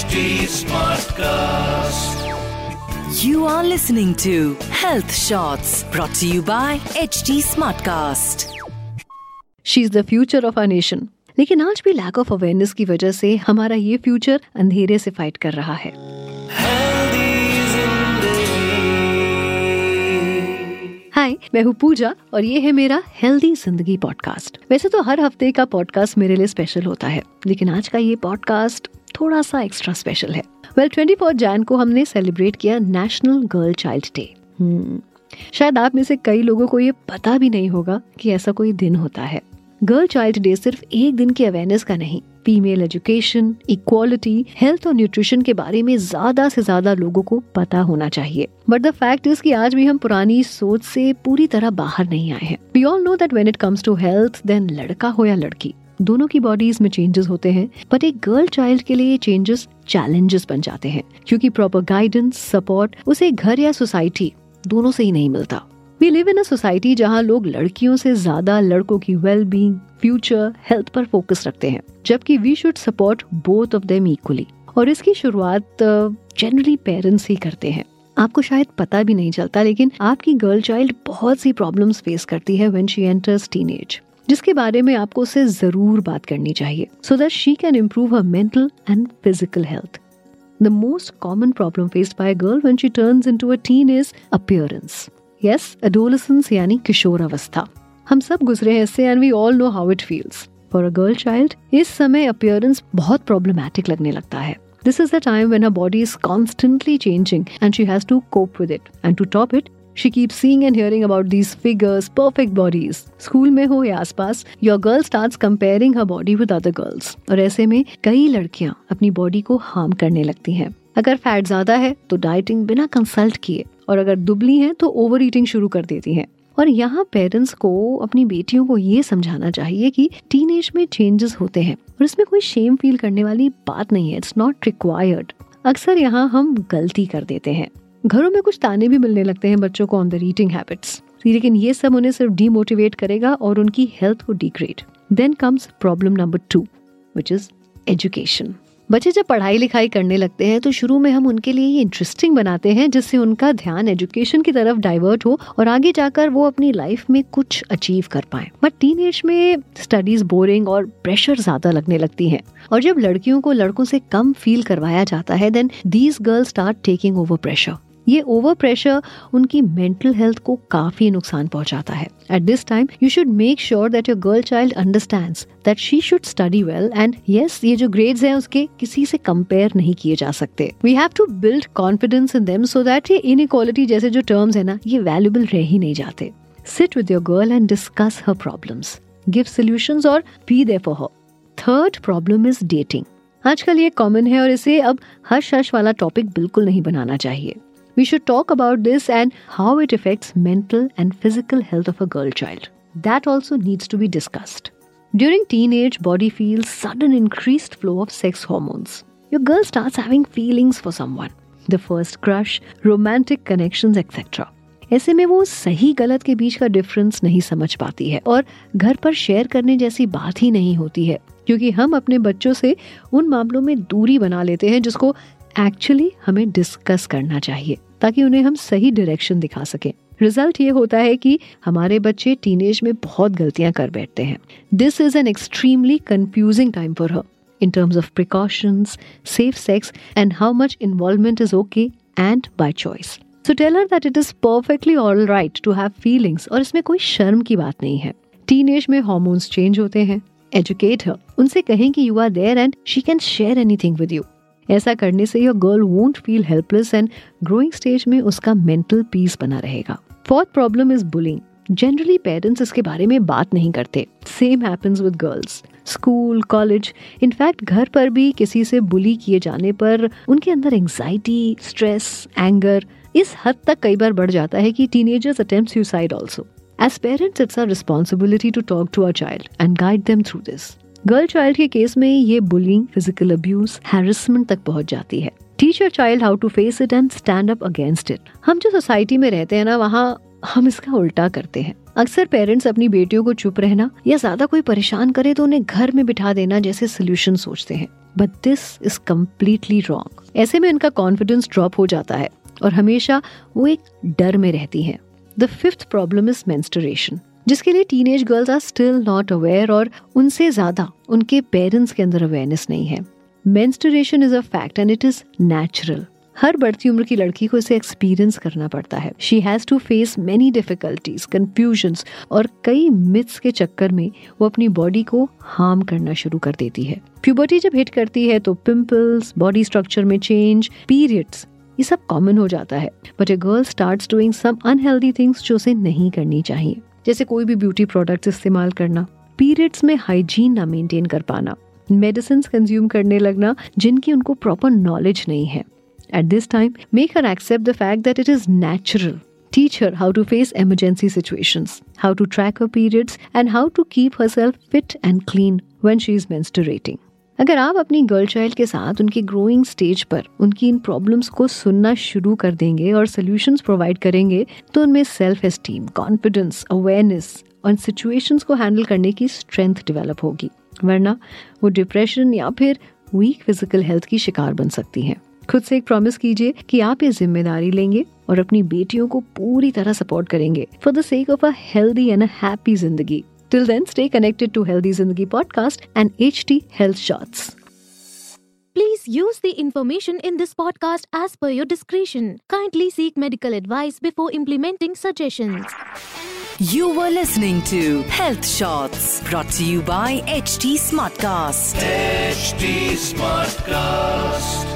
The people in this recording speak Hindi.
HD Smartcast. You are listening to Health Shots brought to you by HD Smartcast. She is the future of our nation लेकिन आज भी लैक ऑफ़ अवेयरनेस की वजह से हमारा ये फ्यूचर अंधेरे से फाइट कर रहा है। हाय मैं हूँ पूजा और ये है मेरा हेल्दी ज़िंदगी पॉडकास्ट वैसे तो हर हफ़्ते का पॉडकास्ट मेरे लिए स्पेशल होता है। लेकिन आज का ये पॉडकास्ट थोड़ा सा एक्स्ट्रा स्पेशल है। वेल ट्वेंटी फोर जैन को हमने सेलिब्रेट किया नेशनल गर्ल चाइल्ड डे शायद आप में से कई लोगों को ये पता भी नहीं होगा कि ऐसा कोई दिन होता है। गर्ल चाइल्ड डे सिर्फ़ एक दिन की अवेयरनेस का नहीं फीमेल एजुकेशन इक्वालिटी हेल्थ और न्यूट्रिशन के बारे में ज़्यादा से ज़्यादा लोगों को पता होना चाहिए। बट द फैक्ट इज़ कि आज भी हम पुरानी सोच से पूरी तरह बाहर नहीं आए हैं। We all know that when it comes to health then लड़का हो या लड़की। दोनों की बॉडीज में चेंजेस होते हैं बट एक गर्ल चाइल्ड के लिए चेंजेस चैलेंजेस बन जाते हैं, क्योंकि प्रॉपर गाइडेंस सपोर्ट उसे घर या सोसाइटी दोनों से ही नहीं मिलता। We live in a society जहाँ लोग लड़कियों से ज़्यादा लड़कों की वेल बींग फ्यूचर हेल्थ पर फोकस रखते हैं, जबकि we should support both of them equally और इसकी शुरुआत जनरली पेरेंट्स ही करते हैं। आपको शायद पता भी नहीं चलता, लेकिन आपकी गर्ल चाइल्ड बहुत सी प्रॉब्लम्स फेस करती है व्हेन शी एंटर्स टीनेज जिसके बारे में आपको उससे ज़रूर बात करनी चाहिए। So that she can improve her mental and physical health The most common problem faced by a girl when she turns into a teen is appearance. Yes, adolescence यानी किशोरावस्था। हम सब गुजरे हैं इससे and we all know how it feels for a girl child इस समय अपियरेंस बहुत प्रॉब्लमेटिक लगने लगता है। This is the time when her body is constantly changing and she has to cope with it and to top it She keeps seeing and hearing about these figures, perfect bodies. School में हो या आसपास your girl starts comparing her body with other girls और ऐसे में कई लड़कियाँ अपनी बॉडी को हार्म करने लगती हैं। अगर फैट ज़्यादा है तो डाइटिंग बिना कंसल्ट किए। और अगर दुबली हैं तो ओवर ईटिंग शुरू कर देती हैं। और यहाँ पेरेंट्स को अपनी बेटियों को ये समझाना चाहिए कि टीनेज में चेंजेस होते हैं। और इसमें कोई शेम फील करने वाली बात नहीं है इट्स नॉट रिक्वायर्ड अक्सर यहाँ हम गलती कर देते हैं। घरों में कुछ ताने भी मिलने लगते हैं बच्चों को ऑन द रीडिंग हैबिट्स लेकिन ये सब उन्हें सिर्फ़ डीमोटिवेट करेगा और उनकी हेल्थ को degrade then comes problem number two which is education बच्चे जब पढ़ाई लिखाई करने लगते हैं तो शुरू में हम उनके लिए इंटरेस्टिंग बनाते हैं, जिससे उनका ध्यान एजुकेशन की तरफ़ डाइवर्ट हो और आगे जाकर वो अपनी लाइफ में कुछ अचीव कर पाए। बट टीन में स्टडीज़ बोरिंग और प्रेशर ज़्यादा लगने लगती है। और जब लड़कियों को लड़कों से कम फील करवाया जाता है then these girl start taking over pressure ये ओवर प्रेशर उनकी मेंटल हेल्थ को काफ़ी नुकसान पहुंचाता है। At this time you should make sure that your girl child understands that she should study well and yes ये जो ग्रेड्स हैं उसके किसी से कंपेयर नहीं किए जा सकते। We have to build confidence in them so that ये इनइक्वालिटी जैसे जो टर्म्स है ना, ये वैल्यूबल रह ही नहीं जाते। Sit with your girl and discuss her problems give solutions और be there for her third problem is dating आजकल ये कॉमन है और इसे अब हश हश वाला टॉपिक बिल्कुल नहीं बनाना चाहिए। We should talk about this and how it affects mental and physical health of a girl child. That also needs to be discussed. During teenage, body feels sudden increased flow of sex hormones. Your girl starts having feelings for someone. The first crush, romantic connections, etc. ऐसे में वो सही गलत के बीच का डिफरेंस नहीं समझ पाती है और घर पर शेयर करने जैसी बात ही नहीं होती है क्योंकि हम अपने बच्चों से उन मामलों में दूरी बना लेते हैं जिसको एक्चुअली हमें डिस्कस करना चाहिए ताकि उन्हें हम सही डायरेक्शन दिखा सकें। रिज़ल्ट ये होता है कि हमारे बच्चे टीनेज में बहुत गलतियाँ कर बैठते हैं। This is an extremely confusing time for her in terms of precautions, safe sex, and how much involvement is okay and by choice. So tell her that it is perfectly all right to have feelings और इसमें कोई शर्म की बात नहीं है। टीनेज में हॉर्मोन्स चेंज होते हैं। एजुकेट हर उनसे कहें कि you are there and she can share anything with you ऐसा करने से your girl won't feel helpless and growing stage में उसका मेंटल पीस बना रहेगा। Fourth problem is bullying generally parents इसके बारे में बात नहीं करते। Same happens with girls school college in fact घर पर भी किसी से बुली किए जाने पर उनके अंदर एंजाइटी स्ट्रेस एंगर इस हद तक कई बार बढ़ जाता है कि teenagers attempt suicide also as parents it's a responsibility to talk to our child and guide them through this girl child के केस में ये बुलिंग फ़िज़िकल अब्यूज हैरेसमेंट तक पहुँच जाती है। Teach your child how to face it and stand up against it हम जो सोसाइटी में रहते हैं ना, वहाँ हम इसका उल्टा करते हैं। अक्सर पेरेंट्स अपनी बेटियों को चुप रहना या ज़्यादा कोई परेशान करे तो उन्हें घर में बिठा देना जैसे सोल्यूशन सोचते हैं। But this is completely wrong ऐसे में उनका कॉन्फिडेंस ड्रॉप हो जाता है और हमेशा वो एक डर में रहती हैं। The fifth problem is menstruation जिसके लिए teenage girls are still not aware और उनसे ज़्यादा उनके पेरेंट्स के अंदर अवेयरनेस नहीं है। Menstruation is a fact and it is natural हर बढ़ती उम्र की लड़की को इसे एक्सपीरियंस करना पड़ता है। She has to face many difficulties confusion और कई मिथ्स के चक्कर में वो अपनी बॉडी को हार्म करना शुरू कर देती है। प्यूबर्टी जब हिट करती है तो पिंपल्स बॉडी स्ट्रक्चर में चेंज पीरियड्स ये सब कॉमन हो जाता है। But a girl start doing some unhealthy things जो उसे नहीं करनी चाहिए। जैसे कोई भी ब्यूटी प्रोडक्ट्स इस्तेमाल करना पीरियड्स में हाइजीन ना मेंटेन कर पाना मेडिसिन कंज्यूम करने लगना जिनकी उनको प्रॉपर नॉलेज नहीं है। At this time make her accept fact that it is natural teach her how to face emergency situation how to track her periods and how to keep her fit and clean when she is menstruating अगर आप अपनी गर्ल चाइल्ड के साथ उनकी ग्रोइंग स्टेज पर उनकी इन प्रॉब्लम्स को सुनना शुरू कर देंगे और सोल्यूशंस प्रोवाइड करेंगे तो उनमें सेल्फ एस्टीम कॉन्फिडेंस अवेयरनेस और सिचुएशंस को हैंडल करने की स्ट्रेंथ डेवलप होगी। वरना वो डिप्रेशन या फिर वीक फ़िज़िकल हेल्थ की शिकार बन सकती हैं। खुद से एक प्रॉमिस कीजिए कि आप ये ज़िम्मेदारी लेंगे और अपनी बेटियों को पूरी तरह सपोर्ट करेंगे। For the sake of a healthy and a happy ज़िंदगी Till then, stay connected to Healthy Zindagi podcast and HT Health Shots. Please use the information in this podcast as per your discretion. Kindly seek medical advice before implementing suggestions. You were listening to Health Shots brought to you by HT Smartcast. HT Smartcast.